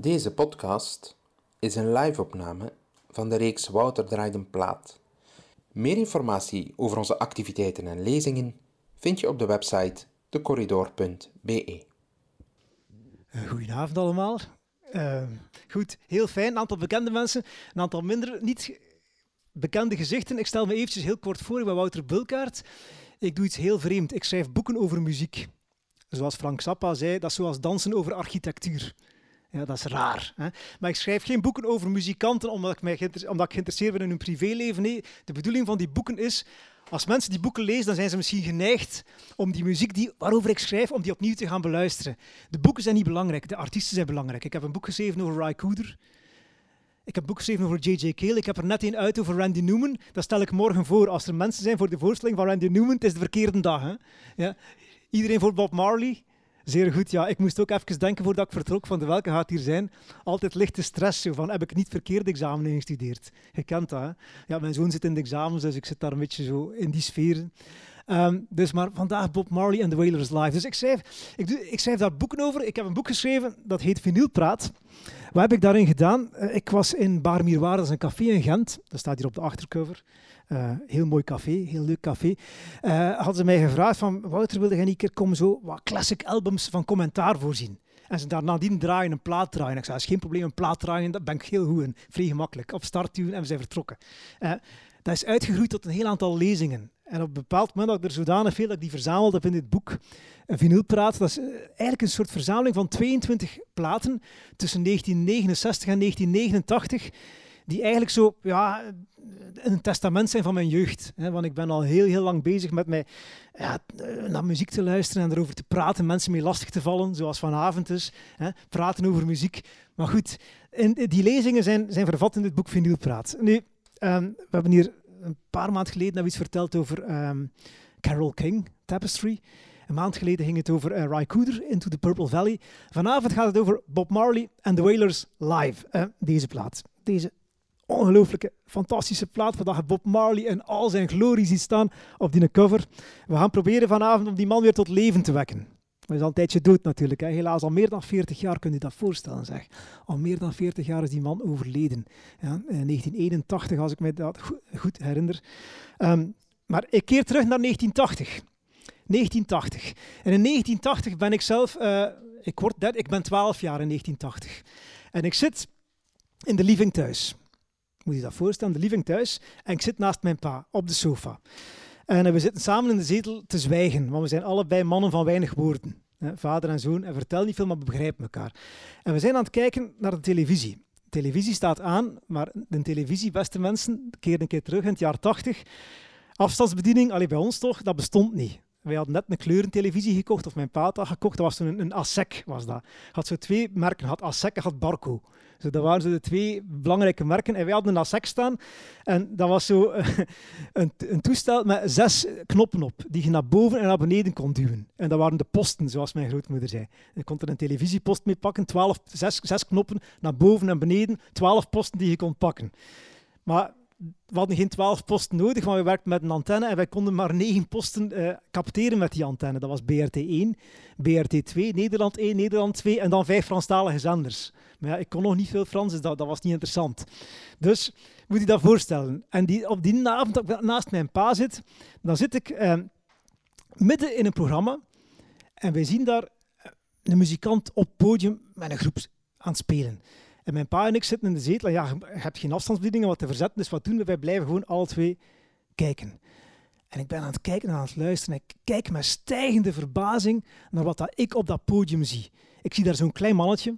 Deze podcast is een live-opname van de reeks Wouter draait een plaat. Meer informatie over onze activiteiten en lezingen vind je op de website decorridor.be. Goedenavond allemaal. Uh, goed, heel fijn. Een aantal bekende mensen, een aantal minder niet bekende gezichten. Ik stel me eventjes heel kort voor. Ik ben Wouter Bulkaert. Ik doe iets heel vreemd. Ik schrijf boeken over muziek. Zoals Frank Zappa zei, dat is zoals dansen over architectuur. Ja, dat is raar. Hè? Maar ik schrijf geen boeken over muzikanten omdat ik, mij omdat ik geïnteresseerd ben in hun privéleven. Nee, de bedoeling van die boeken is, als mensen die boeken lezen, dan zijn ze misschien geneigd om die muziek die, waarover ik schrijf, om die opnieuw te gaan beluisteren. De boeken zijn niet belangrijk, de artiesten zijn belangrijk. Ik heb een boek geschreven over Ry Cooder. Ik heb een boek geschreven over J.J. Cale. Ik heb er net een uit over Randy Newman. Dat stel ik morgen voor. Als er mensen zijn voor de voorstelling van Randy Newman, het is de verkeerde dag. Hè? Ja. Iedereen voor Bob Marley. Zeer goed, ja. Ik moest ook even denken voordat ik vertrok van de welke gaat hier zijn. Altijd lichte stress, zo van heb ik niet verkeerd examen ingestudeerd. Je kent dat? Ja, mijn zoon zit in de examens, dus ik zit daar een beetje zo in die sfeer. Um, dus maar vandaag Bob Marley en The Wailers Live. Dus ik schrijf, ik, doe, ik schrijf daar boeken over. Ik heb een boek geschreven, dat heet Vinylpraat. Wat heb ik daarin gedaan? Uh, ik was in Miroir, dat is een café in Gent. Dat staat hier op de achtercover. Uh, heel mooi café, heel leuk café. Uh, hadden ze mij gevraagd van, Wouter, wilde jij niet een keer komen zo wat classic albums van commentaar voorzien? En ze daar nadien draaien, een plaat draaien. Ik zei, dat is geen probleem, een plaat draaien, dat ben ik heel goed in. Vrij gemakkelijk. Op start duwen en we zijn vertrokken. Uh, dat is uitgegroeid tot een heel aantal lezingen. En op een bepaald moment had ik er zodanig veel dat die verzameld heb in dit boek. Vinylpraat, dat is eigenlijk een soort verzameling van 22 platen tussen 1969 en 1989 die eigenlijk zo ja, een testament zijn van mijn jeugd. Hè, want ik ben al heel, heel lang bezig met mij ja, naar muziek te luisteren en erover te praten, mensen mee lastig te vallen, zoals vanavond is. Hè, praten over muziek. Maar goed, in, die lezingen zijn, zijn vervat in dit boek Vinylpraat. Nu, um, we hebben hier een paar maanden geleden nou iets verteld over um, Carole King, Tapestry. Een maand geleden ging het over uh, Cooder, Into the Purple Valley. Vanavond gaat het over Bob Marley en The Wailers live. Deze plaat. Deze ongelooflijke, fantastische plaat. Vandaag Bob Marley en al zijn glorie ziet staan op die cover. We gaan proberen vanavond om die man weer tot leven te wekken. Hij is al een tijdje dood natuurlijk. Hè. Helaas, al meer dan 40 jaar kun je dat voorstellen. Zeg. Al meer dan 40 jaar is die man overleden. Ja, in 1981, als ik me dat goed herinner. Um, maar ik keer terug naar 1980. 1980. En in 1980 ben ik zelf, uh, ik, word ik ben 12 jaar in 1980. En ik zit in de living thuis moet je dat voorstellen, de living thuis. En ik zit naast mijn pa op de sofa. En we zitten samen in de zetel te zwijgen, want we zijn allebei mannen van weinig woorden. Vader en zoon, en vertel niet veel, maar we begrijpen elkaar. En we zijn aan het kijken naar de televisie. De televisie staat aan, maar de televisie, beste mensen, keer een keer terug in het jaar 80. Afstandsbediening, alleen bij ons toch, dat bestond niet. Wij hadden net een kleurentelevisie gekocht, of mijn pa had gekocht. Dat was toen een, een ASEC, was dat. Had zo twee merken, had ASEC en had Barco. Dus dat waren zo de twee belangrijke merken. En wij hadden een ASEC staan. En dat was zo een, een, toestel met zes knoppen op, die je naar boven en naar beneden kon duwen. En dat waren de posten, zoals mijn grootmoeder zei. Je kon er een televisiepost mee pakken, twaalf, zes, zes knoppen naar boven en beneden, twaalf posten die je kon pakken. Maar we hadden geen twaalf posten nodig, want we werkten met een antenne en wij konden maar negen posten uh, capteren met die antenne. Dat was BRT1, BRT2, Nederland 1, Nederland 2 en dan vijf Franstalige zenders. Maar ja, ik kon nog niet veel Frans, dus dat, was niet interessant. Dus moet je dat voorstellen. En die, op die avond dat ik naast mijn pa zit, dan zit ik uh, midden in een programma en wij zien daar eh, een muzikant op podium met een groep aan het spelen. En mijn pa en ik zitten in de zetel. Ja, je hebt geen afstandsbedieningen wat te verzetten, dus wat doen we? Wij blijven gewoon alle twee kijken. En ik ben aan het kijken en aan het luisteren. En ik kijk met stijgende verbazing naar wat dat ik op dat podium zie. Ik zie daar zo'n klein mannetje,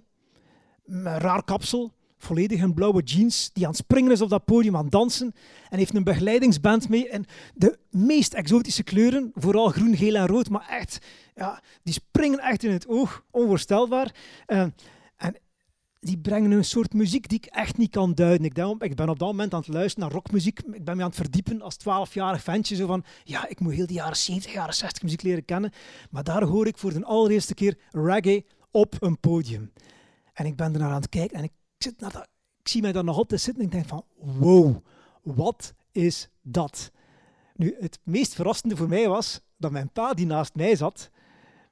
met een raar kapsel, volledig in blauwe jeans, die aan het springen is op dat podium, aan het dansen. En heeft een begeleidingsband mee. En de meest exotische kleuren, vooral groen, geel en rood, maar echt, ja, die springen echt in het oog. Onvoorstelbaar. Uh, die brengen een soort muziek die ik echt niet kan duiden. Ik, ben op dat moment aan het luisteren naar rockmuziek. Ik ben me aan het verdiepen als twaalfjarig ventje. Zo van, ja, ik moet heel die jaren 70, jaren 60 muziek leren kennen. Maar daar hoor ik voor de allereerste keer reggae op een podium. En ik ben er naar aan het kijken en ik, zit naar dat, ik zie mij daar nog te zitten en ik denk van, wow, wat is dat? Nu, het meest verrassende voor mij was dat mijn pa die naast mij zat,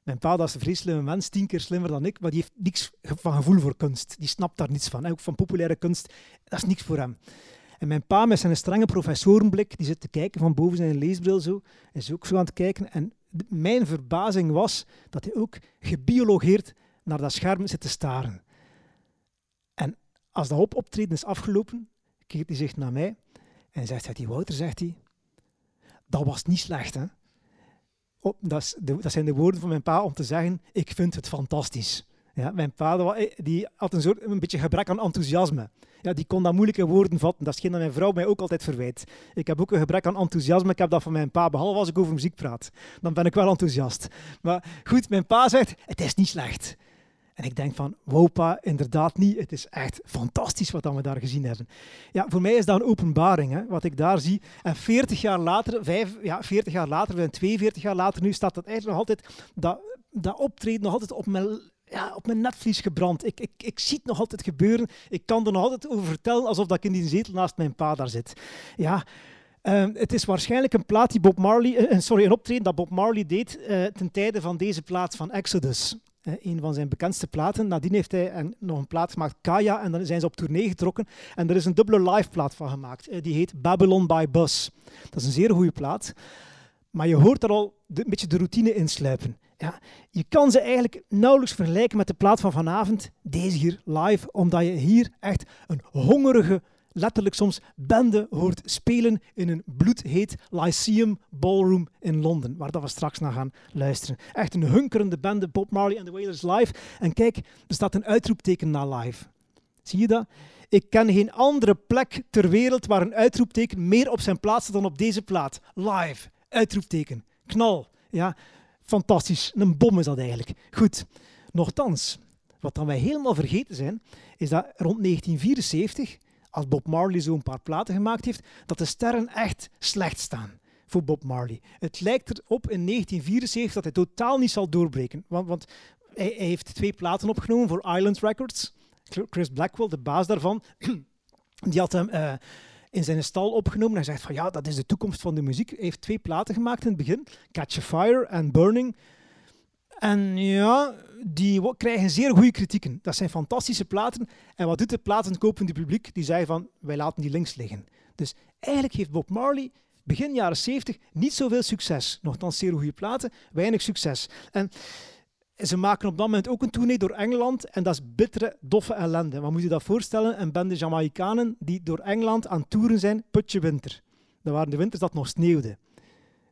Mijn pa dat is een vreselijke mens, tien keer slimmer dan ik, maar die heeft niks van gevoel voor kunst. Die snapt daar niets van. ook van populaire kunst, dat is niks voor hem. En mijn pa met zijn strenge professorenblik, die zit te kijken van boven zijn leesbril zo, is ook zo aan het kijken. En mijn verbazing was dat hij ook gebiologeerd naar dat scherm zit te staren. En als dat op optreden is afgelopen, kijkt hij zich naar mij en zegt hij, Wouter, zegt hij, dat was niet slecht, hè? Oh, dat, dat, zijn de woorden van mijn pa om te zeggen, ik vind het fantastisch. Ja, mijn pa eh, die had een, soort, een beetje gebrek aan enthousiasme. Ja, die kon dat moeilijke woorden vatten. Dat is geen mijn vrouw mij ook altijd verwijt. Ik heb ook een gebrek aan enthousiasme. Ik heb dat van mijn pa, behalve als ik over muziek praat. Dan ben ik wel enthousiast. Maar goed, mijn pa zegt, het is niet slecht. En ik denk van, wow pa, inderdaad niet. Het is echt fantastisch wat we daar gezien hebben. Ja, voor mij is dat een openbaring, hè, wat ik daar zie. En 40 jaar later, vijf, ja, 40 jaar later, zijn 42 jaar later nu, staat dat eigenlijk nog altijd, dat, dat optreden nog altijd op mijn ja, op mijn netvlies gebrand. Ik, ik, ik zie het nog altijd gebeuren. Ik kan er nog altijd over vertellen alsof dat ik in die zetel naast mijn pa daar zit. Ja, ehm, het is waarschijnlijk een plaat die Bob Marley, uh, sorry, een optreden dat Bob Marley deed uh, ten tijde van deze plaat van Exodus. Uh, een van zijn bekendste platen. Nadien heeft hij nog een plaat gemaakt, Kaya, en dan zijn ze op tournee getrokken. En er is een dubbele live plaat van gemaakt. die heet Babylon by Bus. Dat is een zeer goede plaat. Maar je hoort er al een beetje de routine insluipen. Ja, je kan ze eigenlijk nauwelijks vergelijken met de plaat van vanavond, deze hier live, omdat je hier echt een hongerige, letterlijk soms bende hoort spelen in een bloedheet Lyceum Ballroom in Londen, waar dat we straks naar gaan luisteren. Echt een hunkerende bende, Bob Marley and the Wailers live. En kijk, er staat een uitroepteken na live. Zie je dat? Ik ken geen andere plek ter wereld waar een uitroepteken meer op zijn plaats dan op deze plaat. Live, uitroepteken, knal. Ja, fantastisch. Een bom is dat eigenlijk. Goed, nochtans, wat dan wij helemaal vergeten zijn, is dat rond 1974, als Bob Marley zo'n paar platen gemaakt heeft, dat de sterren echt slecht staan voor Bob Marley. Het lijkt erop in 1974 dat hij totaal niet zal doorbreken. Want, want hij, heeft twee platen opgenomen voor Island Records. Chris Blackwell, de baas daarvan, die had hem uh, in zijn stal opgenomen. Hij zegt van ja, dat is de toekomst van de muziek. Hij heeft twee platen gemaakt in het begin, Catch a Fire en Burning. En ja, die krijgen zeer goede kritieken. Dat zijn fantastische platen. En wat doet het platenkopende publiek? Die zei van, wij laten die links liggen. Dus eigenlijk heeft Bob Marley begin jaren 70 niet zoveel succes. Nochtans zeer goede platen, weinig succes. En ze maken op dat moment ook een tournee door Engeland en dat is bittere, doffe ellende. Wat moet je dat voorstellen? Een bende Jamaicanen die door Engeland aan toeren zijn, putje winter. Dat waren de winters dat nog sneeuwde.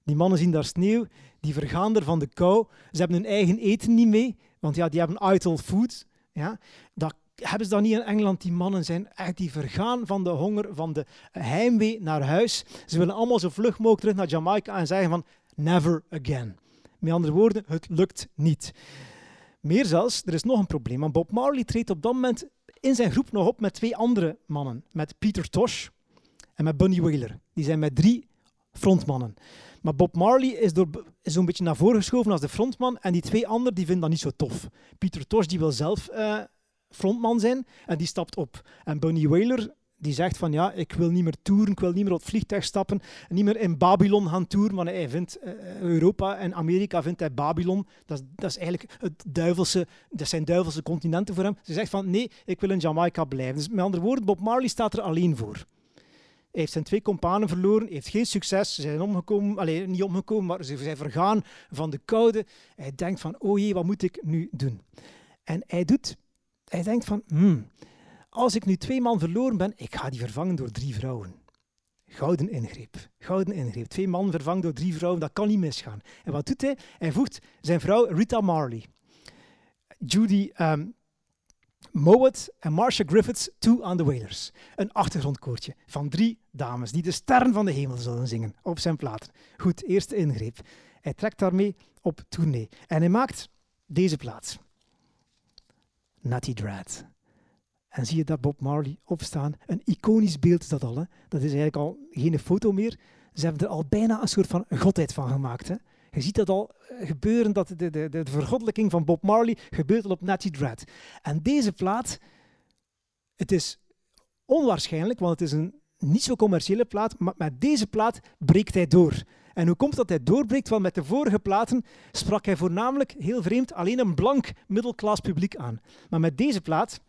Die mannen zien daar sneeuw, die vergaan er van de kou. Ze hebben hun eigen eten niet mee, want ja, die hebben idle food. Ja. Dat hebben ze dan niet in Engeland. Die mannen zijn echt die vergaan van de honger, van de heimwee naar huis. Ze willen allemaal zo vlug mogelijk terug naar Jamaica en zeggen van never again. Met andere woorden, het lukt niet. Meer zelfs, er is nog een probleem. Want Bob Marley treedt op dat moment in zijn groep nog op met twee andere mannen. Met Peter Tosh en met Bunny Wailer. Die zijn met drie frontmannen. Maar Bob Marley is, is zo'n beetje naar voren geschoven als de frontman. En die twee anderen die vinden dat niet zo tof. Peter Tosh die wil zelf uh, frontman zijn en die stapt op. En Bunny Wailer die zegt van ja, ik wil niet meer toeren, ik wil niet meer op het vliegtuig stappen, niet meer in Babylon gaan toeren, want hij vindt uh, Europa en Amerika vindt hij Babylon, dat, dat is eigenlijk het duivelse, dat zijn duivelse continenten voor hem. Ze zegt van nee, ik wil in Jamaica blijven. Dus met andere woorden, Bob Marley staat er alleen voor. Heeft zijn twee companen verloren, heeft geen succes, ze zijn omgekomen, alleen niet omgekomen, maar ze zijn vergaan van de koude. Hij denkt van, oh jee, wat moet ik nu doen? En hij doet, hij denkt van, hmm, als ik nu twee man verloren ben, ik ga die vervangen door drie vrouwen. Gouden ingreep. Gouden ingreep. Twee man vervangen door drie vrouwen, dat kan niet misgaan. En wat doet hij? Hij voegt zijn vrouw Rita Marley, Judy um, Mowat en Marcia Griffiths toe aan de Wailers. Een achtergrondkoortje van drie dames die de sterren van de hemel zullen zingen op zijn platen. Goed, eerste ingreep. Hij trekt daarmee op tournee. En hij maakt deze plaat. Nutty Dread. En zie je dat Bob Marley opstaan. Een iconisch beeld is dat al. Hè? Dat is eigenlijk al geen foto meer. Ze hebben er al bijna een soort van godheid van gemaakt. Hè? Je ziet dat al eh, gebeuren, dat de, de, de, de vergoddelijking van Bob Marley gebeurt al op Natty Dread. En deze plaat, het is onwaarschijnlijk, want het is een niet zo commerciële plaat, maar met deze plaat breekt hij door. En hoe komt dat hij doorbreekt? Want met de vorige platen sprak hij voornamelijk, heel vreemd, alleen een blank middelklas publiek aan. Maar met deze plaat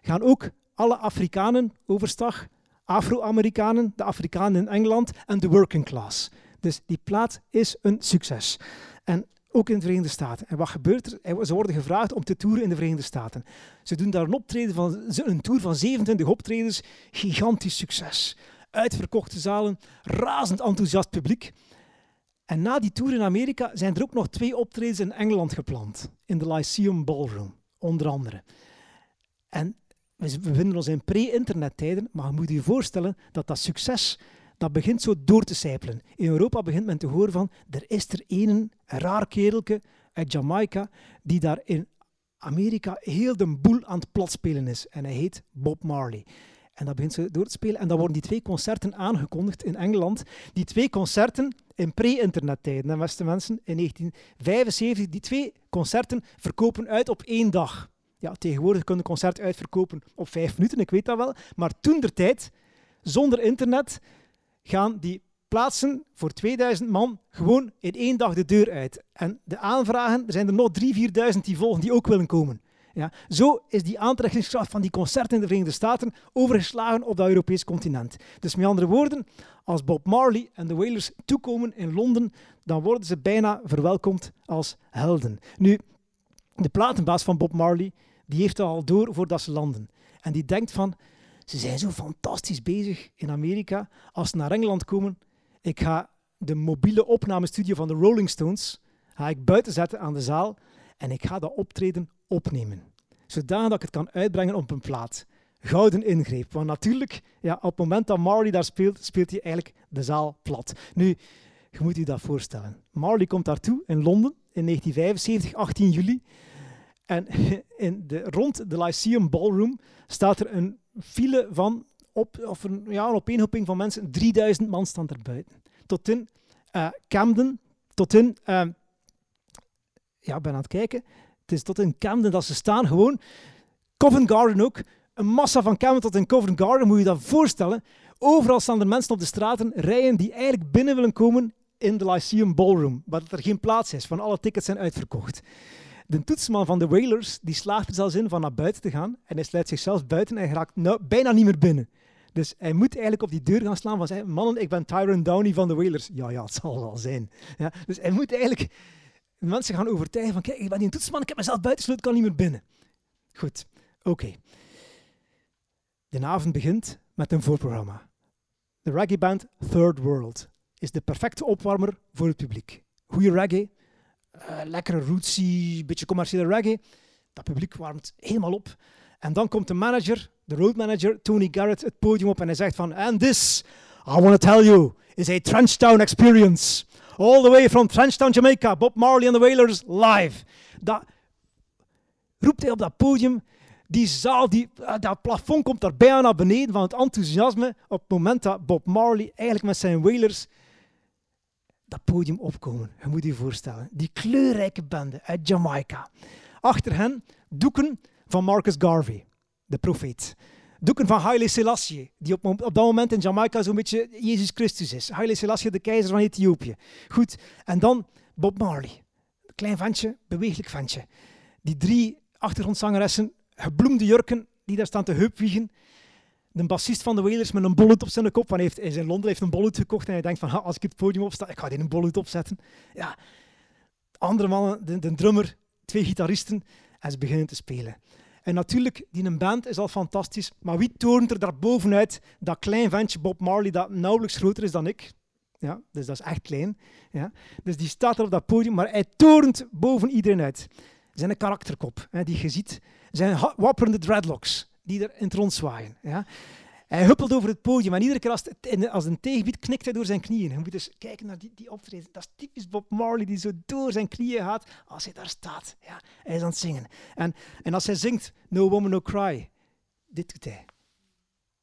gaan ook alle Afrikanen overstag, Afro-Amerikanen, de Afrikanen in Engeland en de working class. Dus die plaat is een succes. En ook in de Verenigde Staten. En wat gebeurt er? Ze worden gevraagd om te toeren in de Verenigde Staten. Ze doen daar een, optreden van, een tour van 27 optredens. Gigantisch succes. Uitverkochte zalen, razend enthousiast publiek. En na die tour in Amerika zijn er ook nog twee optredens in Engeland gepland. In de Lyceum Ballroom, onder andere. En we bevinden ons in pre-internettijden, maar je moet je voorstellen dat dat succes dat begint zo door te sijpelen. In Europa begint men te horen van, er is er een, raar kerelke uit Jamaica, die daar in Amerika heel de boel aan het platspelen is. En hij heet Bob Marley. En dat begint ze door te spelen. En dan worden die twee concerten aangekondigd in Engeland. Die twee concerten in pre-internettijden, beste mensen, in 1975. Die twee concerten verkopen uit op één dag. Ja, tegenwoordig kunnen concert uitverkopen op vijf minuten, ik weet dat wel. Maar toen der tijd, zonder internet, gaan die plaatsen voor 2000 man gewoon in één dag de deur uit. En de aanvragen, er zijn er nog 3.000, 4.000 die volgen, die ook willen komen. Ja, zo is die aantrekkingskracht van die concerten in de Verenigde Staten overgeslagen op dat Europees continent. Dus met andere woorden, als Bob Marley en de Wailers toekomen in Londen, dan worden ze bijna verwelkomd als helden. Nu, de platenbaas van Bob Marley, die heeft al door voordat ze landen. En die denkt van, ze zijn zo fantastisch bezig in Amerika. Als ze naar Engeland komen, ik ga de mobiele opnamestudio van de Rolling Stones ga ik buiten zetten aan de zaal en ik ga dat optreden opnemen. Zodanig dat ik het kan uitbrengen op een plaat. Gouden ingreep. Want natuurlijk, ja, op het moment dat Marley daar speelt, speelt hij eigenlijk de zaal plat. Nu, je moet je dat voorstellen. Marley komt daartoe in Londen in 1975, 18 juli. En in de, rond de Lyceum Ballroom staat er een file van op, of een, ja, een opeenhoping van mensen. 3000 man staan er buiten. Tot in uh, Camden, tot in... Uh, ja, ben aan het kijken. Het is tot in Camden dat ze staan, gewoon. Covent Garden ook. Een massa van Camden tot in Covent Garden, moet je dat voorstellen. Overal staan er mensen op de straten, rijen die eigenlijk binnen willen komen in de Lyceum Ballroom, maar dat er geen plaats is, van alle tickets zijn uitverkocht. De toetsman van de Whalers die slaagt er zelfs in van naar buiten te gaan en hij sluit zichzelf buiten en hij raakt nou bijna niet meer binnen. Dus hij moet eigenlijk op die deur gaan slaan van zeggen, mannen, ik ben Tyron Downey van de Whalers. Ja, ja, het zal wel zijn. Ja, dus hij moet eigenlijk mensen gaan overtuigen van, kijk, ik ben die toetsman, ik heb mezelf buiten ik kan niet meer binnen. Goed, oké. De avond begint met een voorprogramma. De reggae-band Third World is de perfecte opwarmer voor het publiek. Goeie reggae, uh, lekkere rootsy, beetje commerciële reggae. Dat publiek warmt helemaal op. En dan komt de manager, de roadmanager, Tony Garrett, het podium op en hij zegt van, and this, I want to tell you, is a Trenchtown experience. All the way from Trenchtown, Jamaica, Bob Marley and the Wailers live. Dat roept hij op dat podium. Die zaal, die, uh, dat plafond komt daar bijna naar beneden van het enthousiasme op het moment dat Bob Marley eigenlijk met zijn Wailers dat podium opkomen. Je moet je voorstellen. Die kleurrijke bende uit Jamaica. Achter hen doeken van Marcus Garvey, de profeet. Doeken van Haile Selassie, die op, op dat moment in Jamaica zo'n beetje Jezus Christus is. Haile Selassie, de keizer van Ethiopië. Goed, en dan Bob Marley. Klein ventje, bewegelijk ventje. Die drie achtergrondzangeressen, gebloemde jurken, die daar staan te heupwiegen de bassist van de Wailers met een bollet op zijn kop. Hij heeft, in Londen heeft een bollet gekocht en hij denkt van, als ik het podium opsta, ik ga die een bollet opzetten. Ja. Andere mannen, de, de drummer, twee gitaristen en ze beginnen te spelen. En natuurlijk, die een band is al fantastisch, maar wie toont er daar bovenuit dat klein ventje Bob Marley dat nauwelijks groter is dan ik? Ja, dus dat is echt klein. Ja. Dus die staat er op dat podium, maar hij toont boven iedereen uit. Zijn karakterkop, hè, die je ziet. Zijn wapperende dreadlocks die er in het rond zwaaien. Ja. Hij huppelt over het podium en iedere keer als, het, als een tegenbied knikt hij door zijn knieën. Je moet dus kijken naar die, die optreden. Dat is typisch Bob Marley die zo door zijn knieën gaat als hij daar staat. Ja, hij is aan het zingen. En, en als hij zingt No Woman No Cry, dit doet hij.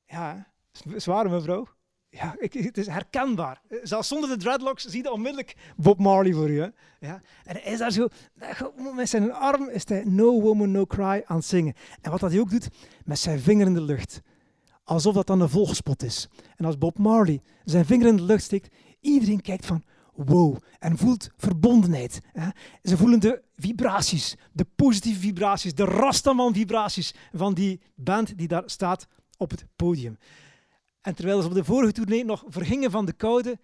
Ja, zwaar mevrouw. Ja, ik, het is herkenbaar. Zelfs zonder de dreadlocks zie je onmiddellijk Bob Marley voor je. Ja? En hij is daar zo, met zijn arm is hij No Woman No Cry aan het zingen. En wat dat hij ook doet, met zijn vinger in de lucht. Alsof dat dan een volgspot is. En als Bob Marley zijn vinger in de lucht steekt, iedereen kijkt van, wow en voelt verbondenheid. Hè. Ze voelen de vibraties, de positieve vibraties, de Rastaman vibraties van die band die daar staat op het podium. En terwijl ze op de vorige tournee nog vergingen van de koude,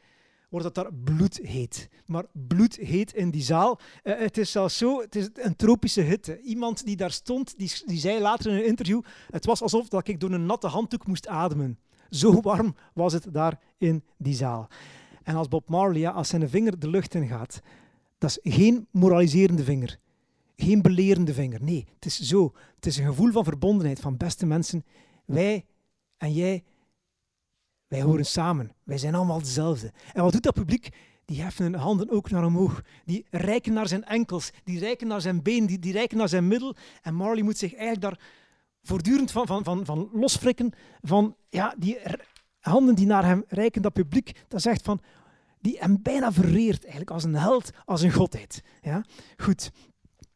wordt het daar bloedheet. Maar bloedheet in die zaal. Uh, het is zelfs zo, het is een tropische hitte. Iemand die daar stond, die, die zei later in een interview, het was alsof dat ik door een natte handdoek moest ademen. Zo warm was het daar in die zaal. En als Bob Marley, ja, als zijn vinger de lucht in gaat, dat is geen moraliserende vinger. Geen belerende vinger. Nee, het is zo. Het is een gevoel van verbondenheid van beste mensen. Wij en jij wij horen samen. Wij zijn allemaal hetzelfde. En wat doet dat publiek? Die heffen hun handen ook naar omhoog. Die reiken naar zijn enkels. Die reiken naar zijn been. Die, die reiken naar zijn middel. En Marley moet zich eigenlijk daar voortdurend van, van, van, van losfrikken. Van ja, die handen die naar hem reiken, dat publiek, dat zegt van. Die hem bijna verreert eigenlijk als een held, als een godheid. Ja? Goed.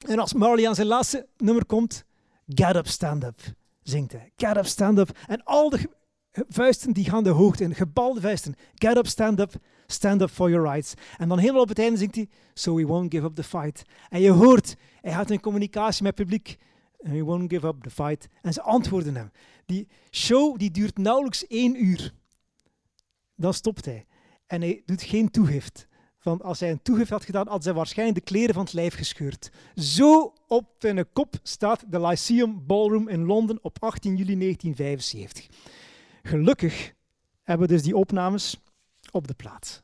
En als Marley aan zijn laatste nummer komt, Get Up, Stand Up, zingt hij. Get Up, Stand Up. En al de vuisten die gaan de hoogte in, gebalde vuisten. Get up, stand up, stand up for your rights. En dan helemaal op het einde zingt hij, so we won't give up the fight. En je hoort, hij gaat in communicatie met het publiek. We won't give up the fight. En ze antwoorden hem. Die show die duurt nauwelijks één uur. Dan stopt hij. En hij doet geen toegift. Want als hij een toegift had gedaan, had zij waarschijnlijk de kleren van het lijf gescheurd. Zo op zijn kop staat de Lyceum Ballroom in Londen op 18 juli 1975. Gelukkig hebben we dus die opnames op de plaat.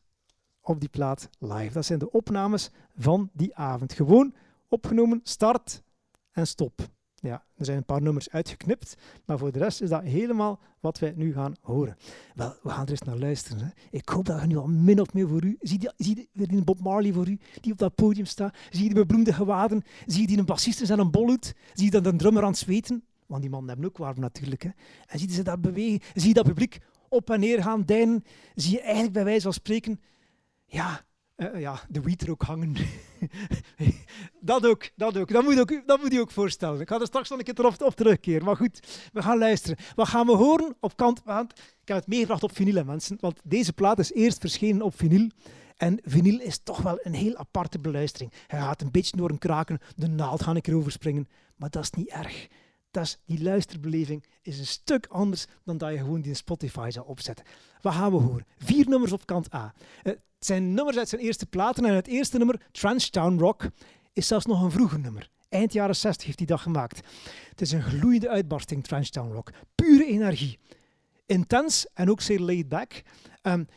Op die plaat live. Dat zijn de opnames van die avond. Gewoon opgenomen, start en stop. Ja, er zijn een paar nummers uitgeknipt, maar voor de rest is dat helemaal wat wij nu gaan horen. Wel, we gaan er eens naar luisteren. Hè. Ik hoop dat je nu al min of meer voor u... Zie je, zie die Bob Marley voor u, die op dat podium staat? Zie je die bebloemde gewaden? Zie je die een bassist zijn een bolhoed? Zie je dat een drummer aan het zweten? Want die mannen hebben ook warm natuurlijk. Hè. En zie je ze daar bewegen, zie je dat publiek op en neer gaan deinen, zie je eigenlijk bij wijze van spreken, ja, uh, ja de wiet ook hangen. dat ook, dat ook. Dat moet, ook, dat moet je ook voorstellen. Ik ga er straks nog een keer op, op terugkeren. Maar goed, we gaan luisteren. Wat gaan we horen op kant... Want ik heb het meegebracht op vinyl, mensen. Want deze plaat is eerst verschenen op vinyl. En vinyl is toch wel een heel aparte beluistering. Hij gaat een beetje door een kraken, de naald ga ik erover springen. Maar dat is niet erg dat die luisterbeleving is een stuk anders dan dat je gewoon die Spotify zou opzetten. Wat gaan we horen? Vier nummers op kant A. Eh, het zijn nummers uit zijn eerste platen en het eerste nummer, Transtown Rock, is zelfs nog een vroeger nummer. Eind jaren 60 heeft hij dat gemaakt. Het is een gloeiende uitbarsting, Transtown Rock. Pure energie. Intens en ook zeer laid back. Um,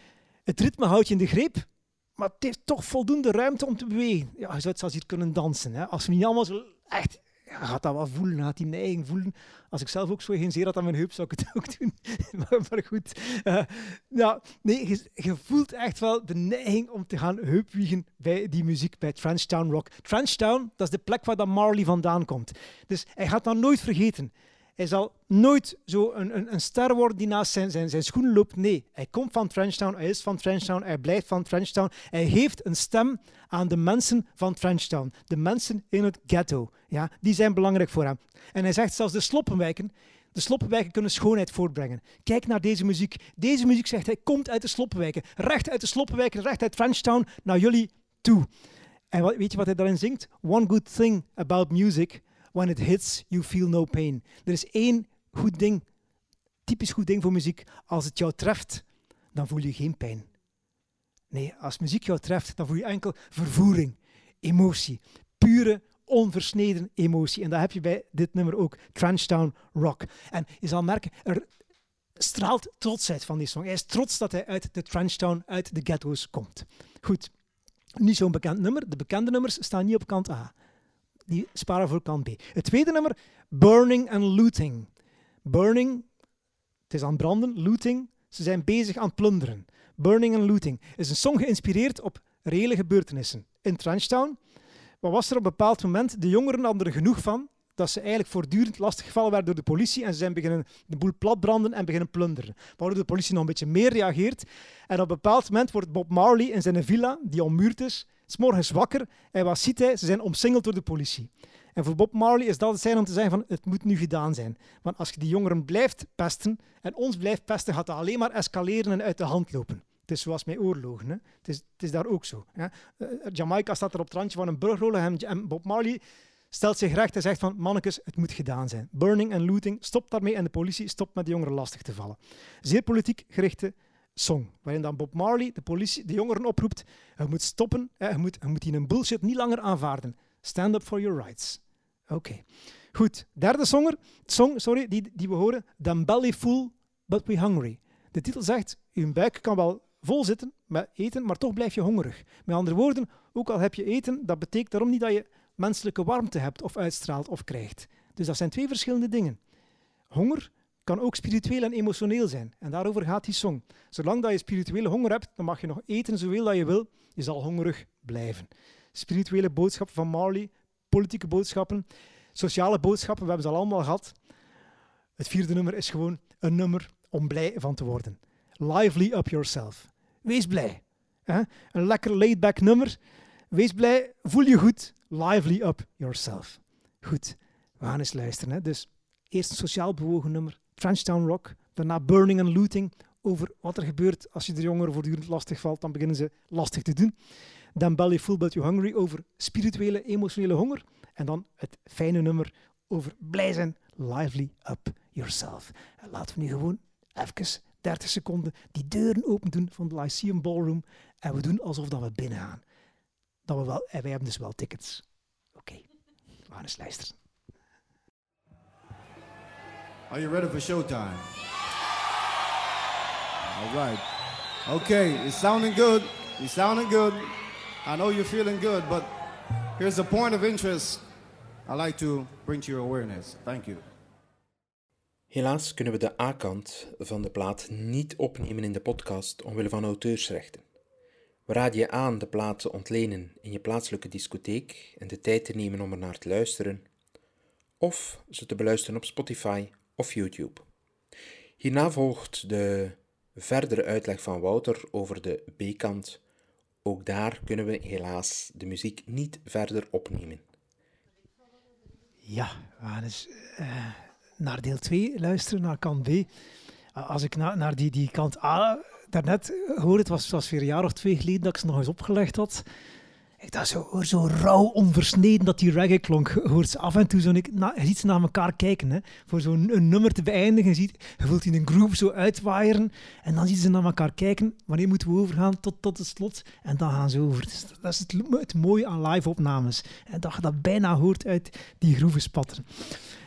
het ritme houdt je in de greep, maar het heeft toch voldoende ruimte om te bewegen. Ja, je zou het zelfs hier kunnen dansen. Hè? Als we niet allemaal zo echt ja, gaat dat wel voelen, gaat die neiging voelen. Als ik zelf ook zo geen zeer had aan mijn heup, zou ik het ook doen. maar, goed, uh, nee, je, je, voelt echt wel de neiging om te gaan heupwiegen bij die muziek, bij Transtown Rock. Transtown, dat is de plek waar dat Marley vandaan komt. Dus hij gaat dat nooit vergeten. Hij zal nooit zo een, een, een ster worden die naast zijn, zijn, zijn schoenen loopt. Nee, hij komt van Trenchtown, hij is van Trenchtown, hij blijft van Trenchtown. Hij heeft een stem aan de mensen van Trenchtown. De mensen in het ghetto. Ja, die zijn belangrijk voor hem. En hij zegt zelfs de sloppenwijken, de sloppenwijken kunnen schoonheid voortbrengen. Kijk naar deze muziek. Deze muziek, zegt hij, komt uit de sloppenwijken. Recht uit de sloppenwijken, recht uit Trenchtown naar jullie toe. En weet je wat hij daarin zingt? One good thing about music When it hits, you feel no pain. Er is één goed ding, typisch goed ding voor muziek. Als het jou treft, dan voel je geen pijn. Nee, als muziek jou treft, dan voel je enkel vervoering, emotie, pure, onversneden emotie. En dat heb je bij dit nummer ook, Trenchtown Rock. En je zal merken, er straalt trotsheid van die song. Hij is trots dat hij uit de Trenchtown, uit de ghetto's komt. Goed, niet zo'n bekend nummer. De bekende nummers staan niet op kant A die sparen voor kant B. Het tweede nummer, Burning and Looting. Burning, het is aan branden, looting, ze zijn bezig aan plunderen. Burning and Looting is een song geïnspireerd op reële gebeurtenissen. In Trenchtown wat was er op een bepaald moment, de jongeren hadden er genoeg van, dat ze eigenlijk voortdurend lastiggevallen werden door de politie en ze zijn beginnen de boel platbranden en beginnen plunderen. Waardoor de politie nog een beetje meer reageert. En op een bepaald moment wordt Bob Marley in zijn villa, die ommuurd is, morgens wakker en wat ziet hij? Ze zijn omsingeld door de politie. En voor Bob Marley is dat het zijn om te zeggen van het moet nu gedaan zijn. Want als je die jongeren blijft pesten en ons blijft pesten, gaat dat alleen maar escaleren en uit de hand lopen. Het is zoals met oorlogen. Hè. Het, is, het is daar ook zo. Hè. Uh, Jamaica staat er op het randje van een brugrollen en Bob Marley stelt zich recht en zegt van mannekes, het moet gedaan zijn. Burning en looting, stop daarmee en de politie stopt met de jongeren lastig te vallen. Zeer politiek gerichte song, waarin dan Bob Marley de, politie, de jongeren oproept, je moet stoppen, je moet, je moet bullshit niet langer aanvaarden. Stand up for your rights. Oké. Goed, derde songer, song sorry, die, die we horen, The Belly Full But We Hungry. De titel zegt, uw buik kan wel vol zitten met eten, maar toch blijf je hongerig. Met andere woorden, ook al heb je eten, dat betekent daarom niet dat je menselijke warmte hebt of uitstraalt of krijgt. Dus dat zijn twee verschillende dingen. Honger kan ook spiritueel en emotioneel zijn. En daarover gaat die song. Zolang dat je spirituele honger hebt, dan mag je nog eten zoveel dat je wil. Je zal hongerig blijven. Spirituele boodschappen van Marley, politieke boodschappen, sociale boodschappen, we hebben ze al allemaal gehad. Het vierde nummer is gewoon een nummer om blij van te worden. Lively up yourself. Wees blij. Een lekker laid-back nummer. Wees blij, voel je goed. Lively up yourself. Goed, we gaan eens luisteren. Hè. Dus eerst een sociaal bewogen nummer, Trenchtown Rock. Daarna Burning and Looting, over wat er gebeurt als je de jongeren voortdurend lastig valt. Dan beginnen ze lastig te doen. Dan Belly Full But You Hungry, over spirituele, emotionele honger. En dan het fijne nummer over blij zijn, lively up yourself. En laten we nu gewoon even 30 seconden die deuren open doen van de Lyceum Ballroom en we doen alsof dat we binnen gaan. Dat we wel, en wij hebben dus wel tickets. Oké, okay. we gaan eens luisteren. Are you ready for showtime? All right. Okay, it's sounding good. It's sounding good. I know you're feeling good, but here's a point of interest I like to bring to your awareness. Thank you. Helaas kunnen we de A-kant van de plaat niet opnemen in de podcast omwille van auteursrechten. We raden je aan de plaat te ontlenen in je plaatselijke discotheek en de tijd te nemen om er naar te luisteren, of ze te beluisteren op Spotify YouTube. Hierna volgt de verdere uitleg van Wouter over de B-kant. Ook daar kunnen we helaas de muziek niet verder opnemen. Ja, we gaan eens uh, naar deel 2 luisteren, naar kant B. Als ik na, naar die, die kant A daarnet hoorde, het was, was weer een jaar of twee geleden dat ik ze nog eens opgelegd had. Ik dacht zo, zo rauw onversneden dat die reggae klonk. Hoort ze af en toe zo, na, je ziet ze naar elkaar kijken. Hè, voor zo'n nummer te beëindigen. Je, ziet, je voelt in een groove zo uitwaaieren. En dan zien ze naar elkaar kijken. Wanneer moeten we overgaan tot, tot het slot? En dan gaan ze over. Dus dat is het, het mooie aan live-opnames. En dat je dat bijna hoort uit die groeven spatteren.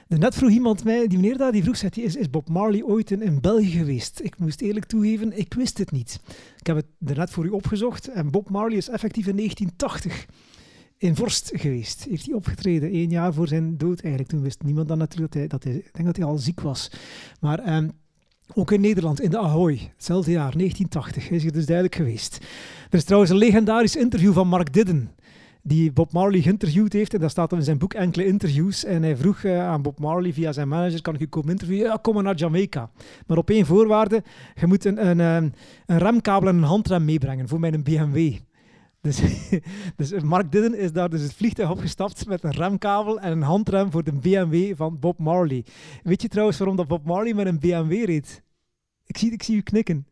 Net vroeg iemand mij, die meneer daar, die vroeg, zegt, is, is Bob Marley ooit in, België geweest? Ik moest eerlijk toegeven, ik wist het niet. Ik heb het net voor u opgezocht en Bob Marley is effectief in 1980 in Vorst geweest. Heeft hij opgetreden, één jaar voor zijn dood eigenlijk. Toen wist niemand dan natuurlijk dat hij, dat hij ik denk dat hij al ziek was. Maar... Ehm, ook in Nederland, in de Ahoy, hetzelfde jaar, 1980, is hij dus duidelijk geweest. Er is trouwens een legendarisch interview van Mark Didden die Bob Marley geïnterviewd heeft. En dat staat in zijn boek enkele interviews. En hij vroeg uh, aan Bob Marley via zijn manager, kan ik u komen interviewen? Ja, kom maar naar Jamaica. Maar op één voorwaarde, je moet een, een, een, een remkabel en een handrem meebrengen voor mijn BMW. Dus, dus Mark Didden is daar dus het vliegtuig opgestapt met een remkabel en een handrem voor de BMW van Bob Marley. Weet je trouwens waarom dat Bob Marley met een BMW reed? Ik zie, ik zie u knikken.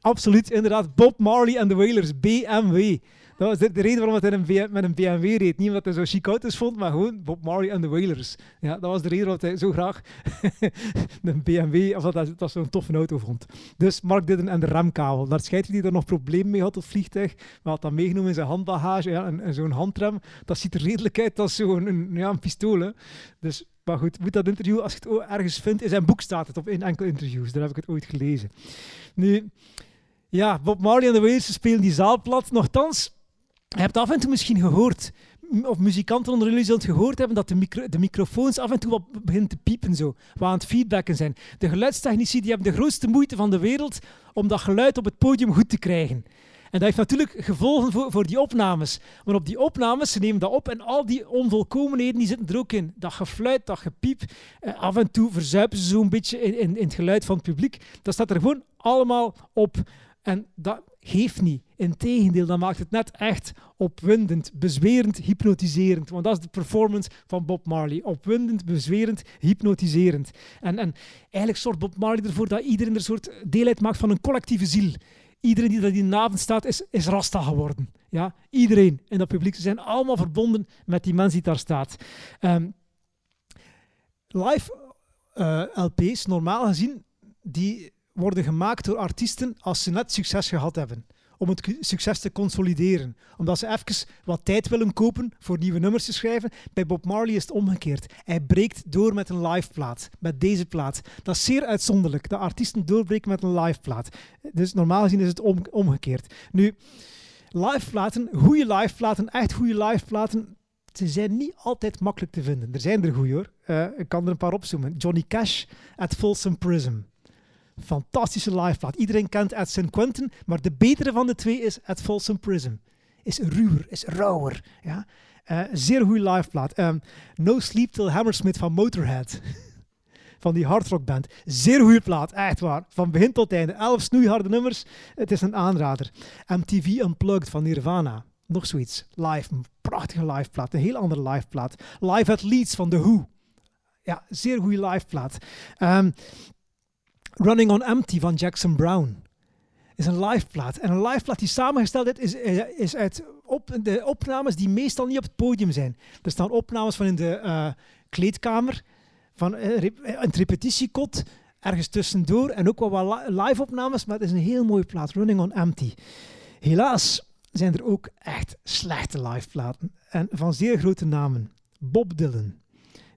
Absoluut, inderdaad. Bob Marley en de Wailers, BMW. Dat was de, reden waarom hij een met een BMW reed. Niet omdat hij zo chic auto's vond, maar gewoon Bob Marley en de Wailers. Ja, dat was de reden waarom hij zo graag een BMW, of dat, dat zo'n toffe auto vond. Dus Mark Didden en de remkabel. Daar schijnt hij er nog problemen mee had, het vliegtuig. Maar had dat meegenomen in zijn handbagage. Ja, en, zo'n handrem, dat ziet er redelijk uit als zo'n ja, een pistool. Dus, maar goed, moet dat interview, als je het ergens vindt, in zijn boek staat het, op in enkele interviews. Daar heb ik het ooit gelezen. Nu... Ja, Bob Marley en de Wailers spelen die zaal plat. Nochtans, je hebt af en toe misschien gehoord, of muzikanten onder jullie zullen gehoord hebben, dat de, micro, de microfoons af en toe wat beginnen te piepen zo, wat aan het feedbacken zijn. De geluidstechnici die hebben de grootste moeite van de wereld om dat geluid op het podium goed te krijgen. En dat heeft natuurlijk gevolgen voor, voor die opnames. Maar op die opnames, ze nemen dat op en al die onvolkomenheden die zitten er ook in. Dat gefluit, dat gepiep. Eh, af en toe verzuipen ze zo'n beetje in, in, in het geluid van het publiek. Dat staat er gewoon allemaal op. En dat geeft niet. Integendeel, dat maakt het net echt opwindend, bezwerend, hypnotiserend. Want dat is de performance van Bob Marley. Opwindend, bezwerend, hypnotiserend. En, en eigenlijk zorgt Bob Marley ervoor dat iedereen er soort deel uitmaakt van een collectieve ziel. Iedereen die daar die avond staat, is, is Rasta geworden. Ja? Iedereen in dat publiek. Ze zijn allemaal verbonden met die mens die daar staat. Ehm, live uh, LP's, normaal gezien, die worden gemaakt door artiesten als ze net succes gehad hebben om het succes te consolideren. Omdat ze even wat tijd willen kopen voor nieuwe nummers te schrijven. Bij Bob Marley is het omgekeerd. Hij breekt door met een live plaat, met deze plaat. Dat is zeer uitzonderlijk, dat artiesten doorbreken met een live plaat. Dus normaal gezien is het omgekeerd. Nu, live platen, goede live platen, echt goede live platen, ze zijn niet altijd makkelijk te vinden. Er zijn er goede hoor. Uh, ik kan er een paar opzoomen. Johnny Cash at Folsom Prism. Fantastische liveplaat. Iedereen kent At St. Quentin, maar de betere van de twee is At Folsom Prism. Is ruwer, is rauwer. Ja? Uh, zeer goede liveplaat. Um, no Sleep Till Hammersmith van Motorhead. van die hardrockband. Zeer goede plaat, echt waar. Van begin tot einde. Elf snoeiharde nummers. Het is een aanrader. MTV Unplugged van Nirvana. Nog zoiets. Live. Prachtige liveplaat. Een heel andere liveplaat. Live at Leeds van The Who. Ja, zeer goede liveplaat. Um, Running on Empty van Jackson Brown is een live plaat. En een live plaat die samengesteld is, is, is uit op, de opnames die meestal niet op het podium zijn. Er staan opnames van in de uh, kleedkamer, van uh, een repetitiekot, ergens tussendoor en ook wel wat live opnames, maar het is een heel mooie plaat, Running on Empty. Helaas zijn er ook echt slechte live platen en van zeer grote namen. Bob Dylan.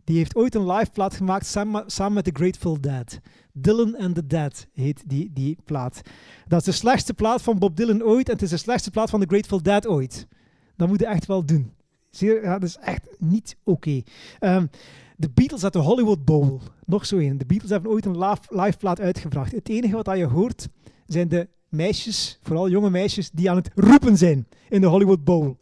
Die heeft ooit een live plaat gemaakt samen, met The Grateful Dead. Dylan and the Dead heet die, die plaat. Dat is de slechtste plaat van Bob Dylan ooit en het is de slechtste plaat van The Grateful Dead ooit. Dat moet je echt wel doen. Zeer, ja, dat is echt niet oké. Ehm, de Beatles at de Hollywood Bowl. Nog zo een. De Beatles hebben ooit een live plaat uitgebracht. Het enige wat je hoort zijn de meisjes, vooral jonge meisjes, die aan het roepen zijn in de Hollywood Bowl.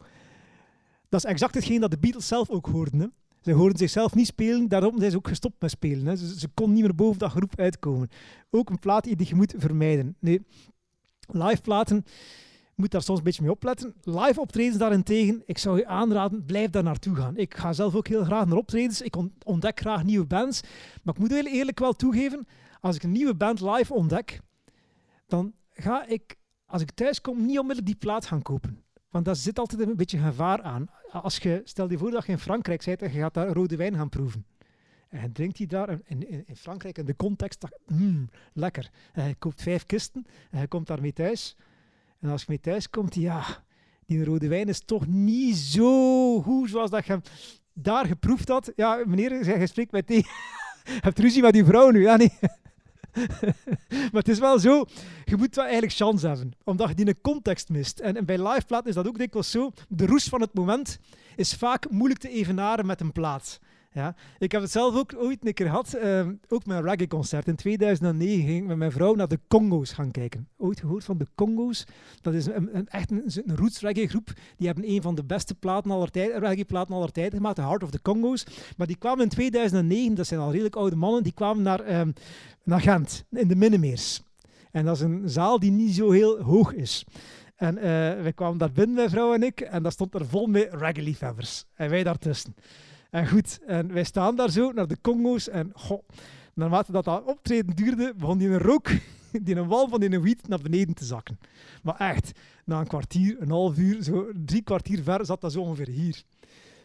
Dat is exact hetgeen dat de Beatles zelf ook hoorden. Hè? Ze hoorden zichzelf niet spelen, daarom zijn ze ook gestopt met spelen. Hè. Ze, kon niet meer boven dat groep uitkomen. Ook een plaat die je moet vermijden. Nee, live platen moet daar soms een beetje mee opletten. Live optredens daarentegen, ik zou je aanraden, blijf daar naartoe gaan. Ik ga zelf ook heel graag naar optredens. Ik ontdek graag nieuwe bands. Maar ik moet heel eerlijk wel toegeven, als ik een nieuwe band live ontdek, dan ga ik, als ik thuis kom, niet onmiddellijk die plaat gaan kopen. Want daar zit altijd een beetje gevaar aan. Als je, stel je voor dat je in Frankrijk bent en je gaat daar rode wijn gaan proeven. En drinkt die daar in, in, Frankrijk in de context, mm, lekker. Je koopt vijf kisten en je komt daarmee thuis. En als je mee thuis komt, ja, die rode wijn is toch niet zo goed zoals dat je daar geproefd had. Ja, meneer, je spreekt tegen. je hebt ruzie met die vrouw nu. Ja, nee. maar het is wel zo, je moet wel eigenlijk chance hebben, omdat je die een context mist. En, en bij liveplaat is dat ook dikwijls zo. De roes van het moment is vaak moeilijk te evenaren met een plaat. Ja. Ik heb het zelf ook ooit een keer gehad, uh, ook een reggae-concert. In 2009 ging ik met mijn vrouw naar de Congo's gaan kijken. Ooit gehoord van de Congo's? Dat is een, een echt een, roots reggae groep. Die hebben een van de beste platen aller tijden, reggae-platen aller tijden gemaakt, The Heart of the Congo's. Maar die kwamen in 2009, dat zijn al redelijk oude mannen, die kwamen naar, um, naar Gent, in de Minnemeers. En dat is een zaal die niet zo heel hoog is. En uh, wij kwamen daar binnen, mijn vrouw en ik, en dat stond er vol met reggae-liefhebbers. En wij daartussen. En goed, en wij staan daar zo naar de Congo's en goh, naarmate dat dat optreden duurde, begon die een rook, die een wal van die een wiet naar beneden te zakken. Maar echt, na een kwartier, een half uur, zo drie kwartier ver zat dat zo ongeveer hier.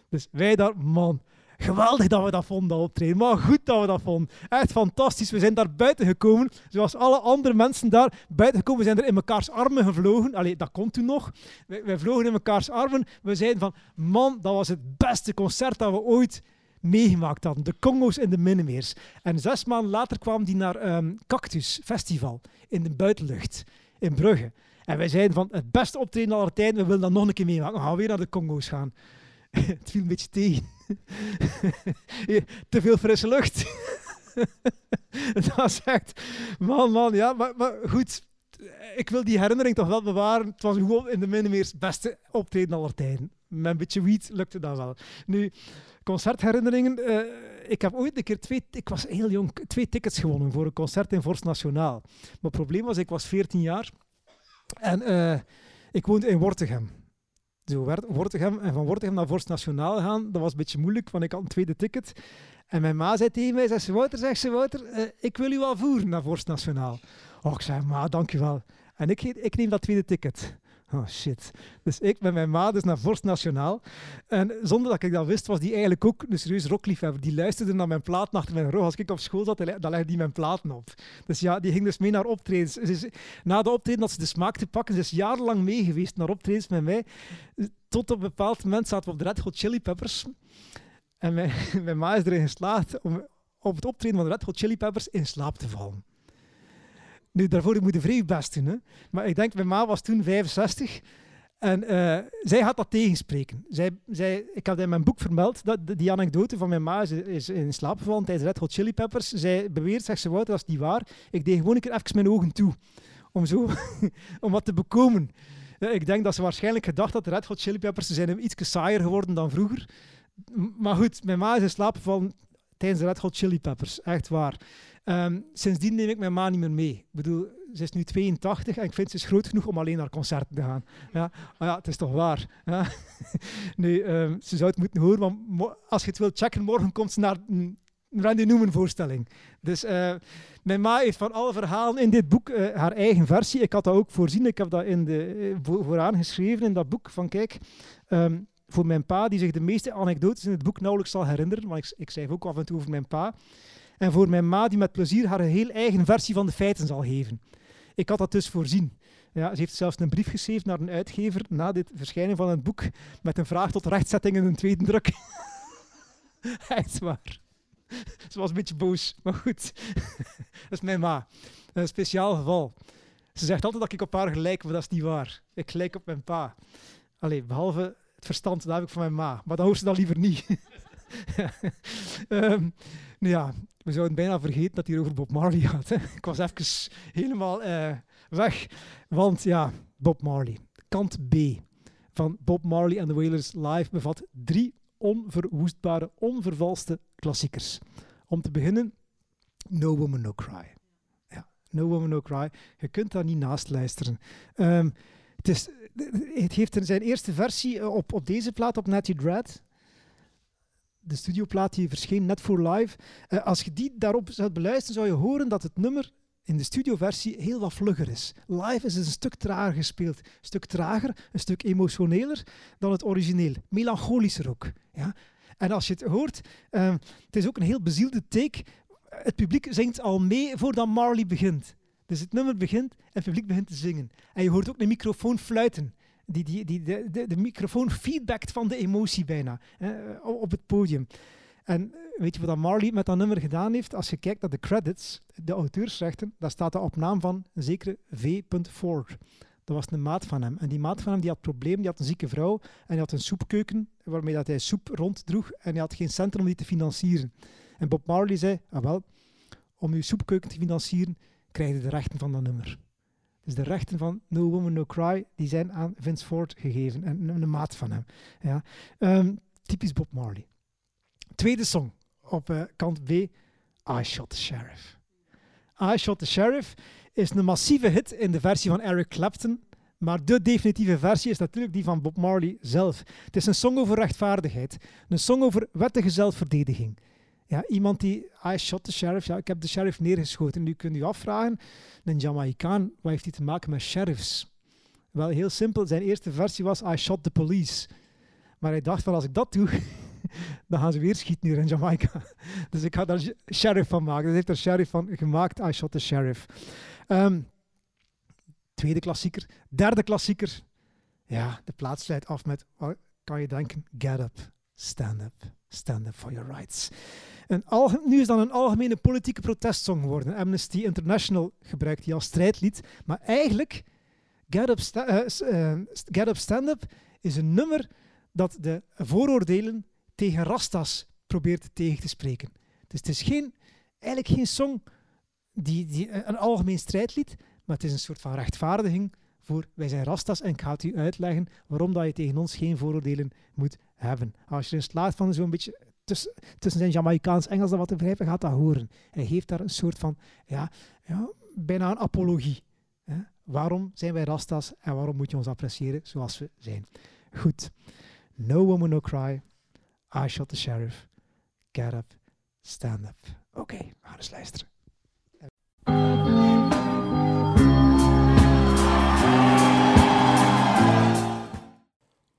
Dus wij daar, man, Geweldig dat we dat vonden, dat optreden. Maar goed dat we dat vonden. Echt fantastisch. We zijn daar buiten gekomen. Zoals alle andere mensen daar buiten gekomen. We zijn er in mekaars armen gevlogen. Allee, dat komt toen nog. Wij, vlogen in mekaars armen. We zeiden van, man, dat was het beste concert dat we ooit meegemaakt hadden. De Congo's in de Minnemeers. En zes maanden later kwam die naar um, Cactus Festival in de buitenlucht in Brugge. En wij zeiden van, het beste optreden aller tijden, we willen dat nog een keer meemaken. We gaan weer naar de Congo's gaan. het viel een beetje tegen. Te veel frisse lucht. dat is echt... Man, man, ja. Maar, maar goed, ik wil die herinnering toch wel bewaren. Het was gewoon in de Minimeers beste optreden aller tijden. Met een beetje wiet lukte dat wel. Nu, concertherinneringen. Uh, ik heb ooit een keer twee, ik was heel jong, twee tickets gewonnen voor een concert in Vorst Nationaal. Het probleem was, ik was 14 jaar en uh, ik woonde in Wortegem zo Wortegem, en van Wortegem naar Vorst Nationaal gaan, dat was een beetje moeilijk, want ik had een tweede ticket. En mijn ma zei tegen mij, zegt Wouter, zegt ze, Wouter, uh, ik wil u wel voeren naar Vorst Nationaal. Oh, ik zei, ma, dankjewel. En ik, ik neem dat tweede ticket. Oh shit. Dus ik met mijn ma dus naar Vorst Nationaal. En zonder dat ik dat wist, was die eigenlijk ook een serieus rockliefhebber. Die luisterde naar mijn plaat achter mijn rug. Als ik op school zat, dan legde die mijn platen op. Dus ja, die ging dus mee naar optredens. Na de optreden had ze de smaak te pakken. Ze is jarenlang mee geweest naar optredens met mij. Tot op een bepaald moment zaten we op de Red Hot Chili Peppers. En mijn, mijn ma is erin geslaagd om op het optreden van de Red Hot Chili Peppers in slaap te vallen. Nu, daarvoor moet je vrij best doen. Hè. Maar ik denk, mijn ma was toen 65. En uh, zij had dat tegenspreken. Zij, zij, ik had in mijn boek vermeld dat die anekdote van mijn ma is, is in slaap gevallen tijdens Red Hot Chili Peppers. Zij beweert, zegt ze, Wouter, dat is niet waar. Ik deed gewoon een keer even mijn ogen toe. Om, zo, om wat te bekomen. Ja, ik denk dat ze waarschijnlijk gedacht had, de Red Hot Chili Peppers zijn iets saaier geworden dan vroeger. Maar goed, mijn ma is in slaap gevallen tijdens de Red Hot Chili Peppers. Echt waar. Um, sindsdien neem ik mijn ma niet meer mee. Ik bedoel, ze is nu 82 en ik vind ze is groot genoeg om alleen naar concerten te gaan. Ja, maar ja, het is toch waar. Ja. nu, um, ze zou het moeten horen, want als je het wilt checken, morgen komt ze naar een Randy Newman voorstelling. Dus uh, mijn ma heeft van alle verhalen in dit boek uh, haar eigen versie. Ik had dat ook voorzien. Ik heb dat in de, uh, vooraan geschreven in dat boek. Van kijk, um, voor mijn pa, die zich de meeste anekdotes in het boek nauwelijks zal herinneren. Want ik, ik schrijf ook af en toe over mijn pa. En voor mijn ma, die met plezier haar heel eigen versie van de feiten zal geven. Ik had dat dus voorzien. Ja, ze heeft zelfs een brief geschreven naar een uitgever na dit verschijnen van het boek met een vraag tot rechtzetting in een tweede druk. Echt waar. Ze was een beetje boos, maar goed. dat is mijn ma. Een speciaal geval. Ze zegt altijd dat ik op haar gelijk, maar dat is niet waar. Ik gelijk op mijn pa. Allee, behalve het verstand, dat heb ik van mijn ma. Maar dan hoort ze dat liever niet. nou ja, we zouden bijna vergeten dat hier over Bob Marley gaat. Hè. Ik was even helemaal uh, weg. Want ja, Bob Marley. Kant B van Bob Marley and the Wailers Live bevat drie onverwoestbare, onvervalste klassiekers. Om te beginnen, No Woman No Cry. Ja, No Woman No Cry. Je kunt daar niet naast luisteren. Um, het, is, het heeft zijn eerste versie op, op deze plaat, op Natty Dread de studioplaat die verscheen net voor live. Uh, als je die daarop zou beluisteren, zou je horen dat het nummer in de studioversie heel wat vlugger is. Live is het een stuk trager gespeeld. Een stuk trager, een stuk emotioneler dan het origineel. Melancholischer ook. Ja? En als je het hoort, uh, het is ook een heel bezielde take. Het publiek zingt al mee voordat Marley begint. Dus het nummer begint en het publiek begint te zingen. En je hoort ook een microfoon fluiten die, die, die, de, de, de microfoon feedbackt van de emotie bijna op het podium. En weet je wat Marley met dat nummer gedaan heeft? Als je kijkt naar de credits, de auteursrechten, daar staat de op naam van een zekere V. Dat was een maat van hem. En die maat van hem die had problemen, die had een zieke vrouw en die had een soepkeuken waarmee dat hij soep ronddroeg en hij had geen centen om die te financieren. En Bob Marley zei, ah wel, om uw soepkeuken te financieren, krijg je de rechten van dat nummer. Dus de rechten van No Woman No Cry, die zijn aan Vince Ford gegeven. En een, maat van hem. Ja. Um, typisch Bob Marley. Tweede song op uh, kant B. I Shot the Sheriff. I Shot the Sheriff is een massieve hit in de versie van Eric Clapton. Maar de definitieve versie is natuurlijk die van Bob Marley zelf. Het is een song over rechtvaardigheid. Een song over wettige zelfverdediging. Ja, iemand die, I shot the sheriff, ja, ik heb de sheriff neergeschoten. Nu kunt u afvragen, een Jamaicaan, wat heeft hij te maken met sheriffs? Wel, heel simpel, zijn eerste versie was I shot the police. Maar hij dacht van, als ik dat doe, dan gaan ze weer schieten hier in Jamaica. Dus ik ga daar sheriff van maken. Dus heeft er sheriff van gemaakt, I shot the sheriff. Um, tweede klassieker. Derde klassieker. Ja, de plaats sluit af met, kan je denken? Get up, stand up, stand up for your rights. Een nu is dan een algemene politieke protestsong geworden. Amnesty International gebruikt die als strijdlied. Maar eigenlijk, Get Up, uh, uh, Get Up Stand Up is een nummer dat de vooroordelen tegen rastas probeert tegen te spreken. Dus het is geen, eigenlijk geen song, die, die, een algemeen strijdlied, maar het is een soort van rechtvaardiging voor wij zijn rastas en ik ga het u uitleggen waarom dat je tegen ons geen vooroordelen moet hebben. Als je erin slaat van zo'n beetje tussen, zijn Jamaicaans-Engels en wat te wrijven, gaat dat horen. Hij geeft daar een soort van, ja, ja bijna een apologie. Hè? Waarom zijn wij Rastas en waarom moet je ons appreciëren zoals we zijn? Goed. No woman, no cry. I shot the sheriff. Get up. Stand up. Oké, we gaan eens luisteren.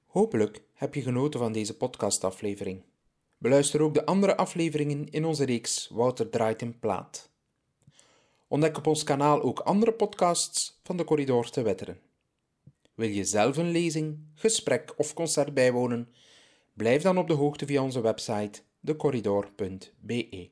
Hopelijk heb je genoten van deze podcastaflevering. Beluister ook de andere afleveringen in onze reeks Wouter draait in plaat. Ontdek op ons kanaal ook andere podcasts van de Corridor te Wetteren. Wil je zelf een lezing, gesprek of concert bijwonen? Blijf dan op de hoogte via onze website decorridor.be.